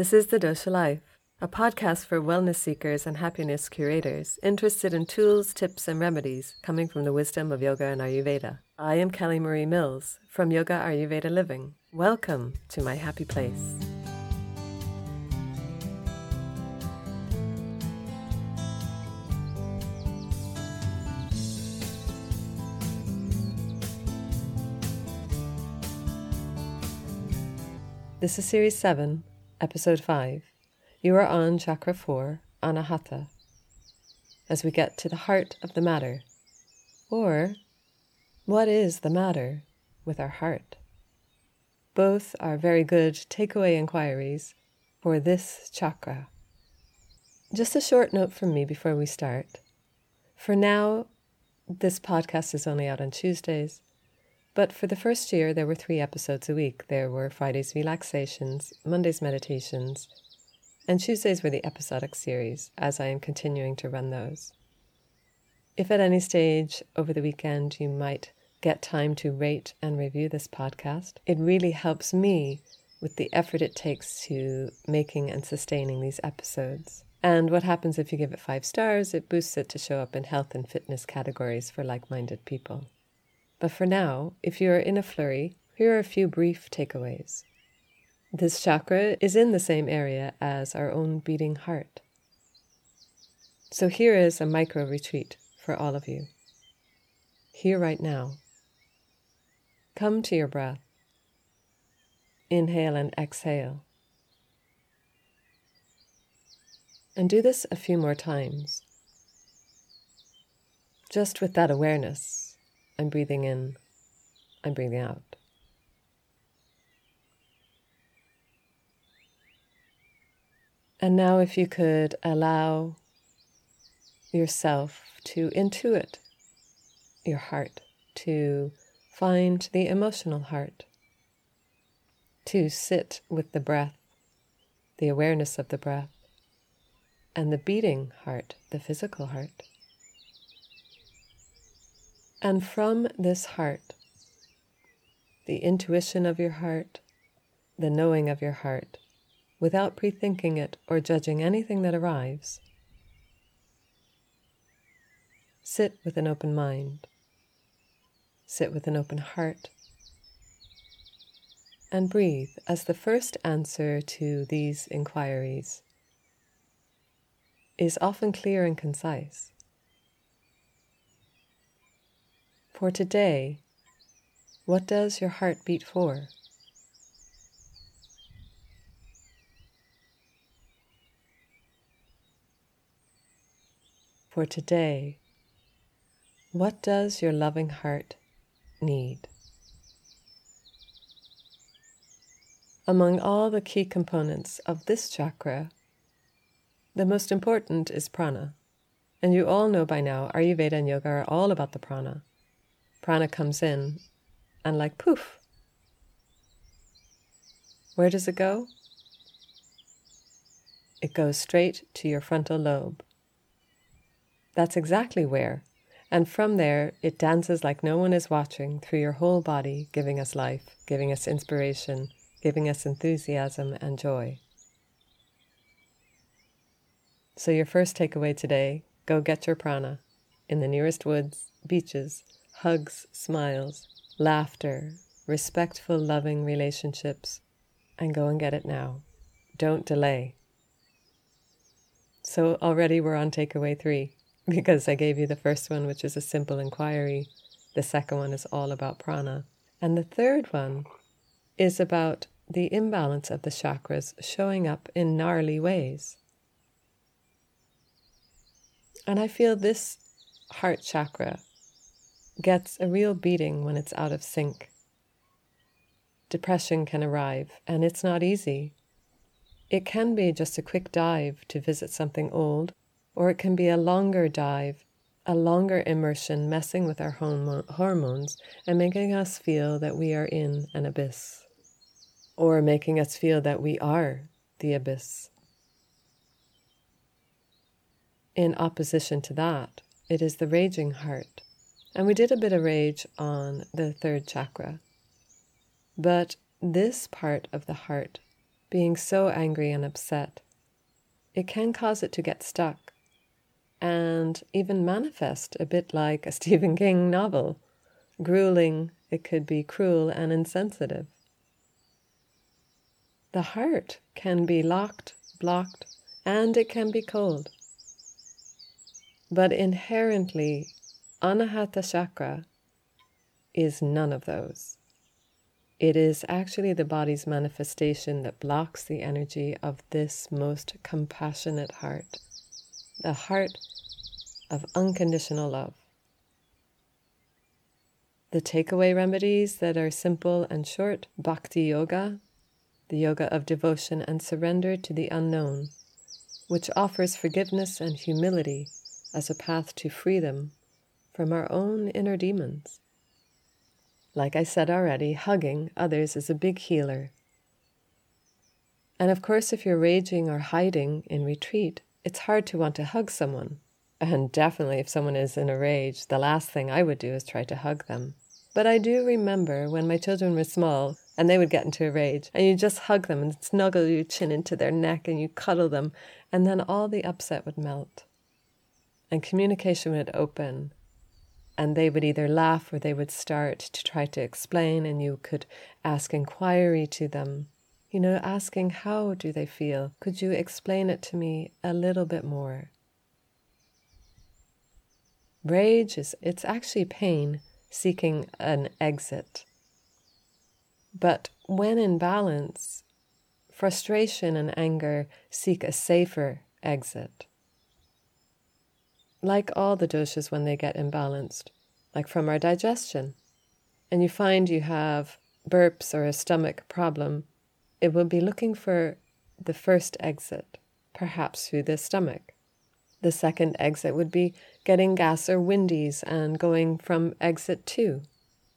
This is The Dosha Life, a podcast for wellness seekers and happiness curators interested in tools, tips, and remedies coming from the wisdom of yoga and Ayurveda. I am Kelly Marie Mills from Yoga Ayurveda Living. Welcome to my happy place. This is Series 7, Episode 5. You are on Chakra 4, Anahata, as we get to the heart of the matter. Or, what is the matter with our heart? Both are very good takeaway inquiries for this chakra. Just a short note from me before we start. For now, this podcast is only out on Tuesdays, but for the first year, there were three episodes a week. There were Fridays relaxations, Mondays meditations, and Tuesdays were the episodic series, as I am continuing to run those. If at any stage over the weekend you might get time to rate and review this podcast, it really helps me with the effort it takes to making and sustaining these episodes. And what happens if you give it five stars? It boosts it to show up in health and fitness categories for like minded people. But for now, if you are in a flurry, here are a few brief takeaways. This chakra is in the same area as our own beating heart. So here is a micro retreat for all of you. Here, right now. Come to your breath. Inhale and exhale. And do this a few more times. Just with that awareness I'm breathing in, I'm breathing out. And now, if you could allow yourself to intuit your heart, to find the emotional heart, to sit with the breath, the awareness of the breath, and the beating heart, the physical heart. And from this heart, the intuition of your heart, the knowing of your heart, without pre-thinking it or judging anything that arrives, sit with an open mind, sit with an open heart, and breathe as the first answer to these inquiries is often clear and concise. For today, what does your heart beat for? For today, what does your loving heart need? Among all the key components of this chakra, the most important is prana. And you all know by now, Ayurveda and yoga are all about the prana prana comes in and like poof. Where does it go? It goes straight to your frontal lobe. That's exactly where. And from there, it dances like no one is watching through your whole body, giving us life, giving us inspiration, giving us enthusiasm and joy. So, your first takeaway today go get your prana in the nearest woods, beaches, hugs, smiles, laughter, respectful, loving relationships, and go and get it now. Don't delay. So already we're on takeaway three because I gave you the first one, which is a simple inquiry. The second one is all about prana. And the third one is about the imbalance of the chakras showing up in gnarly ways. And I feel this heart chakra gets a real beating when it's out of sync. Depression can arrive, and it's not easy. It can be just a quick dive to visit something old, or it can be a longer dive, a longer immersion messing with our hormones and making us feel that we are in an abyss, or making us feel that we are the abyss. In opposition to that, it is the raging heart and we did a bit of rage on the third chakra. But this part of the heart being so angry and upset, it can cause it to get stuck and even manifest a bit like a Stephen King novel. Grueling, it could be cruel and insensitive. The heart can be locked, blocked, and it can be cold. But inherently, Anahata chakra is none of those. It is actually the body's manifestation that blocks the energy of this most compassionate heart, the heart of unconditional love. The takeaway remedies that are simple and short bhakti yoga, the yoga of devotion and surrender to the unknown, which offers forgiveness and humility as a path to freedom from our own inner demons. Like I said already, hugging others is a big healer. And of course, if you're raging or hiding in retreat, it's hard to want to hug someone. And definitely, if someone is in a rage, the last thing I would do is try to hug them. But I do remember when my children were small and they would get into a rage, and you just hug them and snuggle your chin into their neck and you cuddle them, and then all the upset would melt. And communication would open, and they would either laugh or they would start to try to explain and you could ask inquiry to them. You know asking how do they feel? Could you explain it to me a little bit more? Rage is it's actually pain seeking an exit. But when in balance frustration and anger seek a safer exit like all the doshas when they get imbalanced, like from our digestion, and you find you have burps or a stomach problem, it will be looking for the first exit, perhaps through the stomach. The second exit would be getting gas or windies and going from exit two.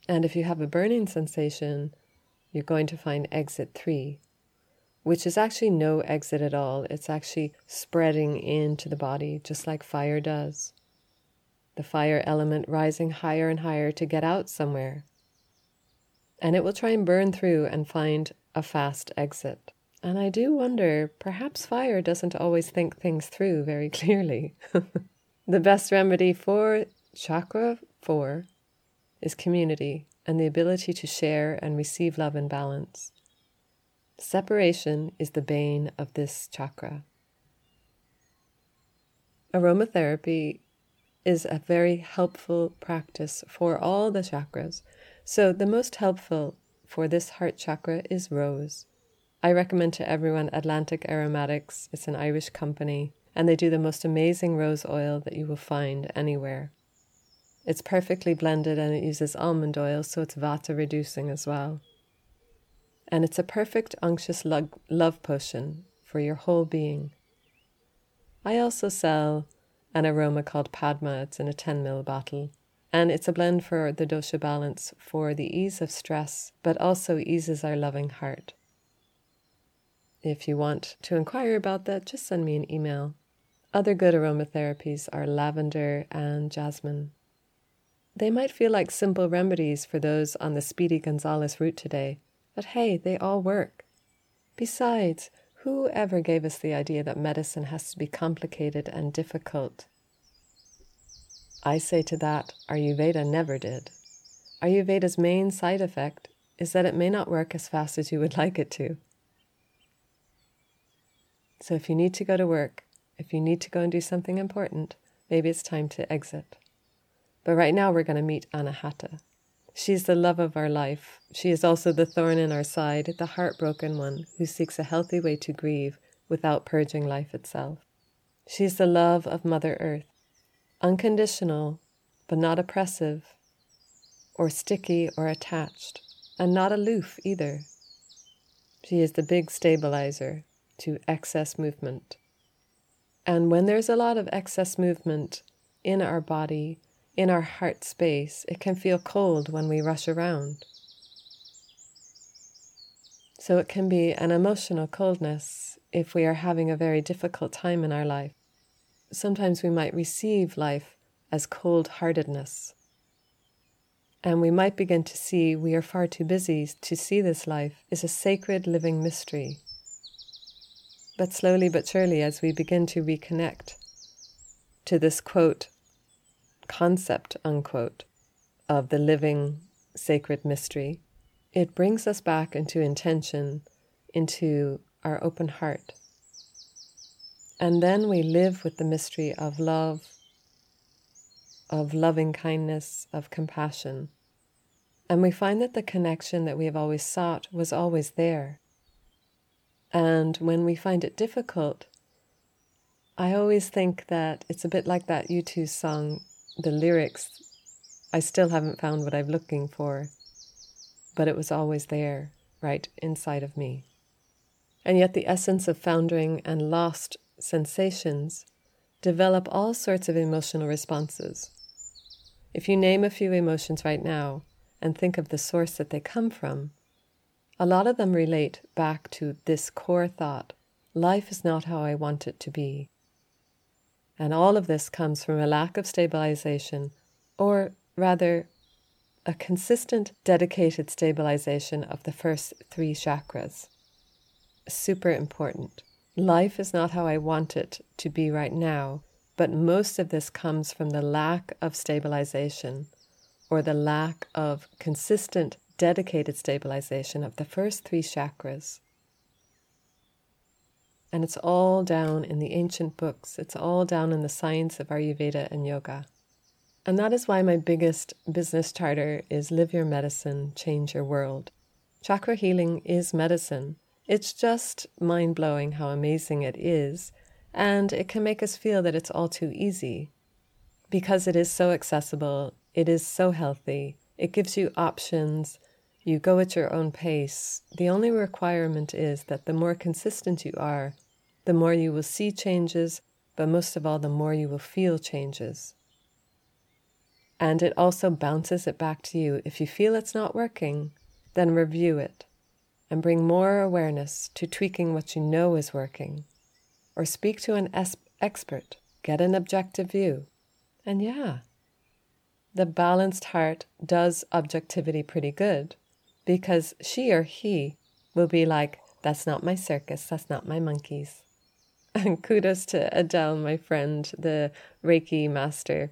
And if you have a burning sensation, you're going to find exit three, which is actually no exit at all. It's actually spreading into the body, just like fire does. The fire element rising higher and higher to get out somewhere. And it will try and burn through and find a fast exit. And I do wonder, perhaps fire doesn't always think things through very clearly. the best remedy for chakra 4 is community and the ability to share and receive love and balance. Separation is the bane of this chakra. Aromatherapy is a very helpful practice for all the chakras. So, the most helpful for this heart chakra is rose. I recommend to everyone Atlantic Aromatics. It's an Irish company, and they do the most amazing rose oil that you will find anywhere. It's perfectly blended and it uses almond oil, so it's vata reducing as well and it's a perfect unctuous love potion for your whole being. I also sell an aroma called Padma. It's in a 10 ml bottle. And it's a blend for the dosha balance for the ease of stress, but also eases our loving heart. If you want to inquire about that, just send me an email. Other good aromatherapies are lavender and jasmine. They might feel like simple remedies for those on the Speedy Gonzalez route today, but hey, they all work. Besides, who ever gave us the idea that medicine has to be complicated and difficult? I say to that, Ayurveda never did. Ayurveda's main side effect is that it may not work as fast as you would like it to. So if you need to go to work, if you need to go and do something important, maybe it's time to exit. But right now we're going to meet Anahata. She is the love of our life. She is also the thorn in our side, the heartbroken one who seeks a healthy way to grieve without purging life itself. She is the love of Mother Earth, unconditional, but not oppressive, or sticky or attached, and not aloof either. She is the big stabilizer to excess movement. And when there's a lot of excess movement in our body, in our heart space, it can feel cold when we rush around. So it can be an emotional coldness if we are having a very difficult time in our life. Sometimes we might receive life as cold heartedness. And we might begin to see we are far too busy to see this life is a sacred living mystery But slowly but surely, as we begin to reconnect to this quote, concept, unquote, of the living sacred mystery, it brings us back into intention, into our open heart. And then we live with the mystery of love, of loving kindness, of compassion. And we find that the connection that we have always sought was always there. And when we find it difficult, I always think that it's a bit like that U2 song, the lyrics. I still haven't found what I'm looking for, but it was always there, right inside of me. And yet, the essence of foundering and lost sensations develop all sorts of emotional responses. If you name a few emotions right now and think of the source that they come from, a lot of them relate back to this core thought life is not how I want it to be. And all of this comes from a lack of stabilization, or rather, a consistent, dedicated stabilization of the first three chakras. Super important. Life is not how I want it to be right now, but most of this comes from the lack of stabilization or the lack of consistent, dedicated stabilization of the first three chakras. And it's all down in the ancient books, it's all down in the science of Ayurveda and yoga. And that is why my biggest business charter is Live Your Medicine, Change Your World. Chakra healing is medicine. It's just mind blowing how amazing it is, and it can make us feel that it's all too easy. Because it is so accessible, it is so healthy, it gives you options, you go at your own pace. The only requirement is that the more consistent you are, the more you will see changes, but most of all, the more you will feel changes. And it also bounces it back to you. If you feel it's not working, then review it and bring more awareness to tweaking what you know is working. Or speak to an es- expert, get an objective view. And yeah, the balanced heart does objectivity pretty good because she or he will be like, That's not my circus, that's not my monkeys. And kudos to Adele, my friend, the Reiki master.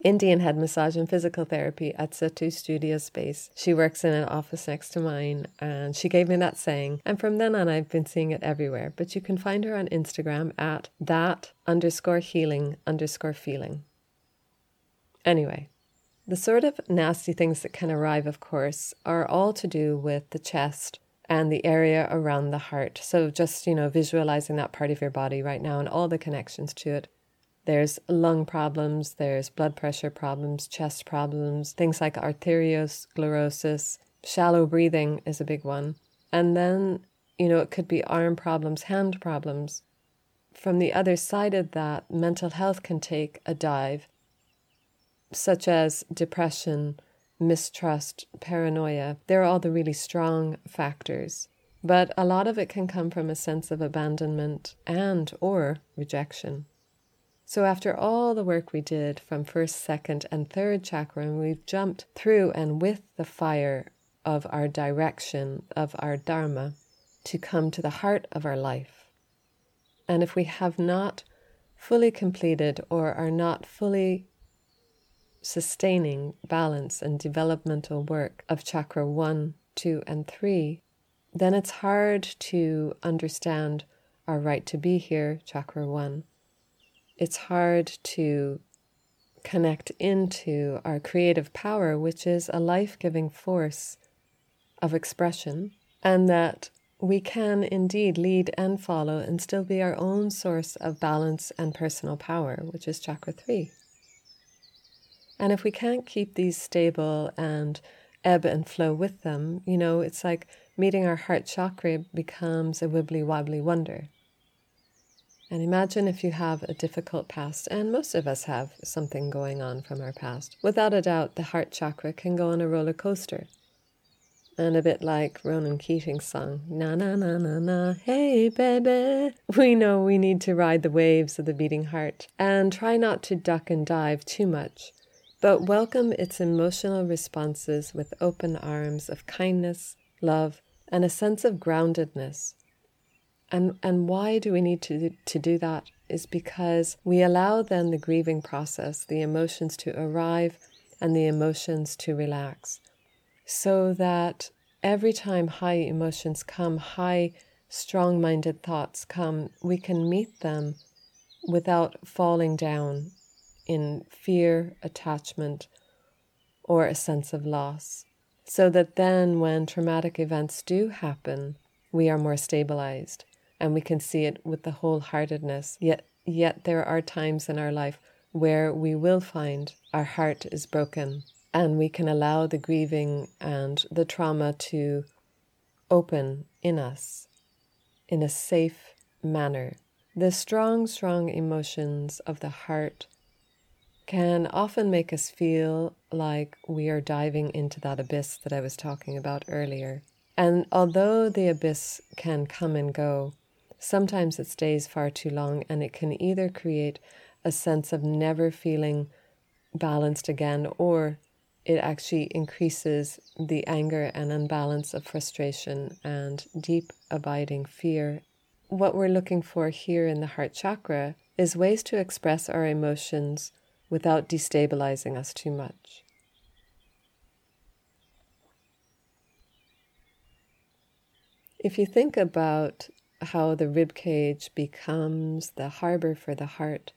Indian head massage and physical therapy at Satu Studio Space. She works in an office next to mine, and she gave me that saying. And from then on, I've been seeing it everywhere. But you can find her on Instagram at that underscore healing underscore feeling. Anyway, the sort of nasty things that can arrive, of course, are all to do with the chest and the area around the heart. So just, you know, visualizing that part of your body right now and all the connections to it. There's lung problems, there's blood pressure problems, chest problems, things like arteriosclerosis, shallow breathing is a big one. And then, you know, it could be arm problems, hand problems. From the other side of that, mental health can take a dive, such as depression, mistrust, paranoia. They're all the really strong factors. But a lot of it can come from a sense of abandonment and or rejection. So after all the work we did from first, second, and third chakra, and we've jumped through and with the fire of our direction, of our dharma, to come to the heart of our life. And if we have not fully completed or are not fully sustaining balance and developmental work of chakra 1, 2, and 3, then it's hard to understand our right to be here, chakra 1. It's hard to connect into our creative power, which is a life giving force of expression, and that we can indeed lead and follow and still be our own source of balance and personal power, which is chakra 3. And if we can't keep these stable and ebb and flow with them, you know, it's like meeting our heart chakra becomes a wibbly wobbly wonder. And imagine if you have a difficult past, and most of us have something going on from our past. Without a doubt, the heart chakra can go on a roller coaster. And a bit like Ronan Keating's song, Na na na na na, hey baby. We know we need to ride the waves of the beating heart and try not to duck and dive too much but welcome its emotional responses with open arms of kindness, love, and a sense of groundedness. And, and why do we need to, to do that? Is because we allow then the grieving process, the emotions to arrive and the emotions to relax, so that every time high emotions come, high, strong minded thoughts come, we can meet them without falling down in fear, attachment, or a sense of loss. So that then, when traumatic events do happen, we are more stabilized and we can see it with the wholeheartedness. Yet, yet there are times in our life where we will find our heart is broken and we can allow the grieving and the trauma to open in us in a safe manner. The strong, strong emotions of the heart can often make us feel like we are diving into that abyss that I was talking about earlier. And although the abyss can come and go, sometimes it stays far too long and it can either create a sense of never feeling balanced again or it actually increases the anger and unbalance of frustration and deep abiding fear. What we're looking for here in the heart chakra is ways to express our emotions without destabilizing us too much. If you think about how the rib cage becomes the harbor for the heart,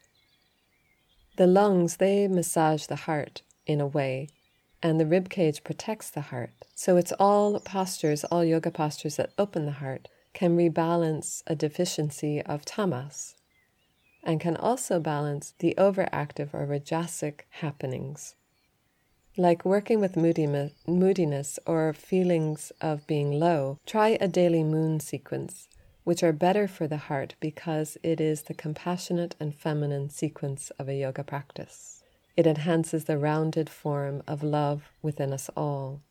the lungs they massage the heart in a way, and the rib cage protects the heart. So it's all postures, all yoga postures that open the heart can rebalance a deficiency of tamas and can also balance the overactive or rajasic happenings. Like working with moodiness or feelings of being low, try a daily moon sequence, which are better for the heart because it is the compassionate and feminine sequence of a yoga practice. It enhances the rounded form of love within us all.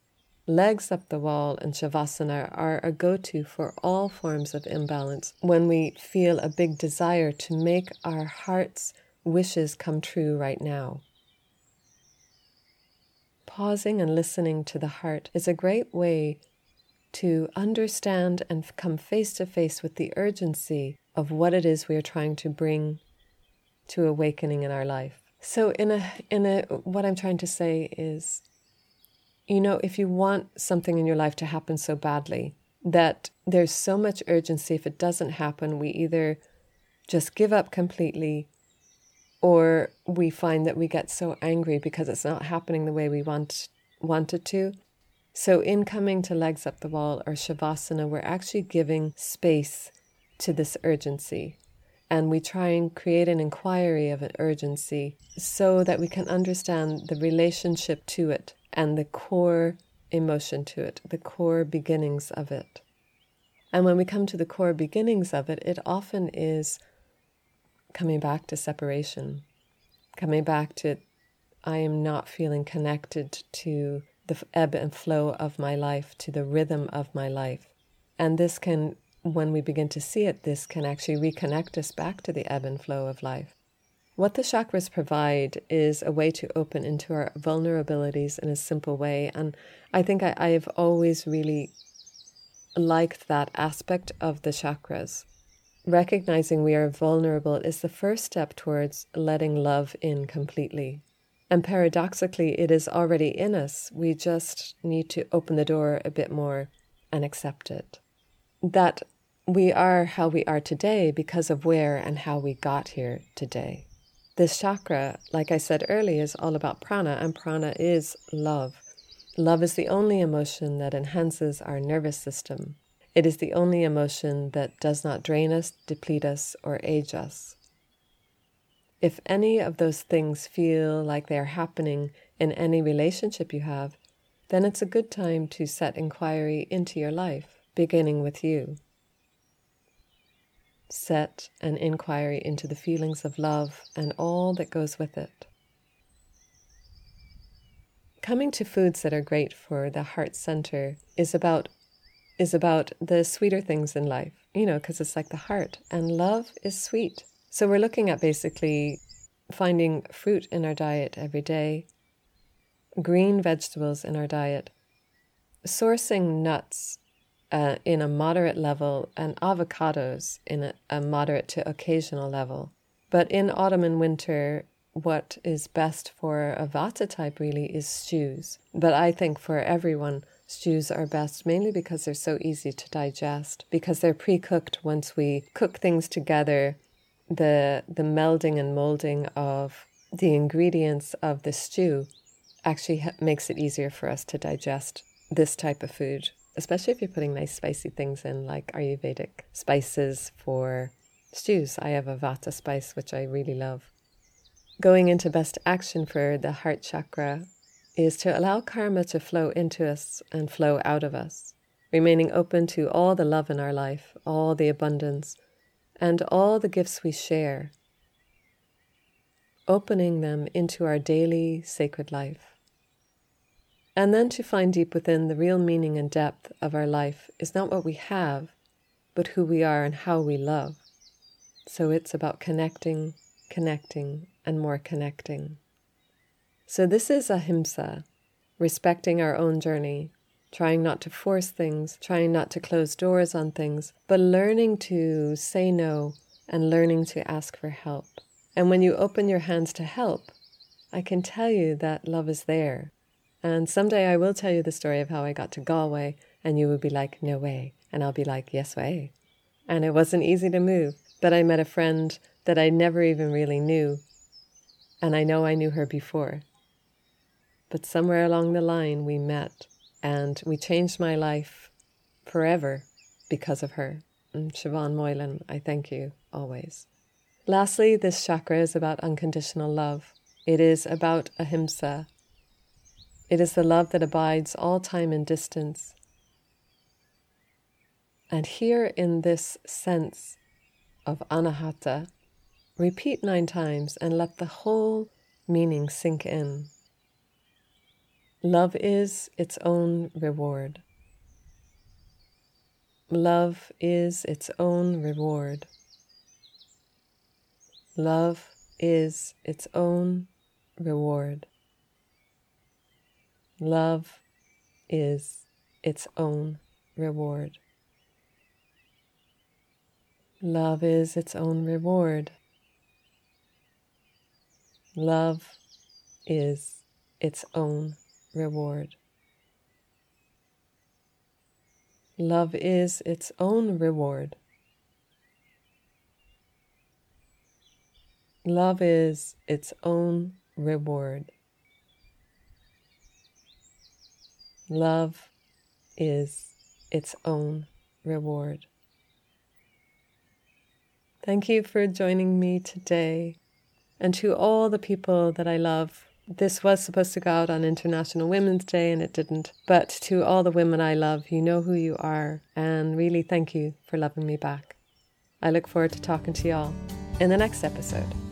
Legs up the wall and Shavasana are a go to for all forms of imbalance when we feel a big desire to make our heart's wishes come true right now. Pausing and listening to the heart is a great way to understand and come face to face with the urgency of what it is we are trying to bring to awakening in our life. So in a in a what I'm trying to say is you know, if you want something in your life to happen so badly that there's so much urgency, if it doesn't happen, we either just give up completely or we find that we get so angry because it's not happening the way we want want it to. So in coming to legs up the wall or shavasana, we're actually giving space to this urgency. And we try and create an inquiry of an urgency so that we can understand the relationship to it and the core emotion to it, the core beginnings of it. And when we come to the core beginnings of it, it often is coming back to separation, coming back to I am not feeling connected to the ebb and flow of my life, to the rhythm of my life. And this can, when we begin to see it, this can actually reconnect us back to the ebb and flow of life. What the chakras provide is a way to open into our vulnerabilities in a simple way. And I think I, I've always really liked that aspect of the chakras. Recognizing we are vulnerable is the first step towards letting love in completely. And paradoxically, it is already in us. We just need to open the door a bit more and accept it. That we are how we are today because of where and how we got here today. This chakra, like I said earlier, is all about prana, and prana is love. Love is the only emotion that enhances our nervous system. It is the only emotion that does not drain us, deplete us, or age us. If any of those things feel like they are happening in any relationship you have, then it's a good time to set inquiry into your life, beginning with you set an inquiry into the feelings of love and all that goes with it. Coming to foods that are great for the heart center is about is about the sweeter things in life, you know, because it's like the heart and love is sweet. So we're looking at basically finding fruit in our diet every day, green vegetables in our diet, sourcing nuts uh, in a moderate level and avocados in a, a moderate to occasional level. But in autumn and winter, what is best for a vata type really is stews. But I think for everyone, stews are best mainly because they're so easy to digest, because they're pre cooked once we cook things together. The, the melding and molding of the ingredients of the stew actually ha- makes it easier for us to digest this type of food, especially if you're putting nice spicy things in, like Ayurvedic spices for stews. I have a vata spice, which I really love. Going into best action for the heart chakra is to allow karma to flow into us and flow out of us, remaining open to all the love in our life, all the abundance, and all the gifts we share, opening them into our daily sacred life. And then to find deep within the real meaning and depth of our life is not what we have, but who we are and how we love. So it's about connecting, connecting, and more connecting. So this is ahimsa, respecting our own journey, trying not to force things, trying not to close doors on things, but learning to say no and learning to ask for help. And when you open your hands to help, I can tell you that love is there. And someday I will tell you the story of how I got to Galway, and you will be like, no way. And I'll be like, yes way. And it wasn't easy to move, but I met a friend that I never even really knew. And I know I knew her before. But somewhere along the line, we met, and we changed my life forever because of her. And Siobhan Moylan, I thank you always. Lastly, this chakra is about unconditional love. It is about ahimsa, it is the love that abides all time and distance. And here in this sense of anahata, repeat nine times and let the whole meaning sink in. Love is its own reward. Love is its own reward. Love is its own reward. Love is its own reward. Love is its own reward. Love is its own reward. Love is its own reward. Love is its own reward. Love is its own reward. Thank you for joining me today. And to all the people that I love, this was supposed to go out on International Women's Day and it didn't. But to all the women I love, you know who you are. And really thank you for loving me back. I look forward to talking to y'all in the next episode.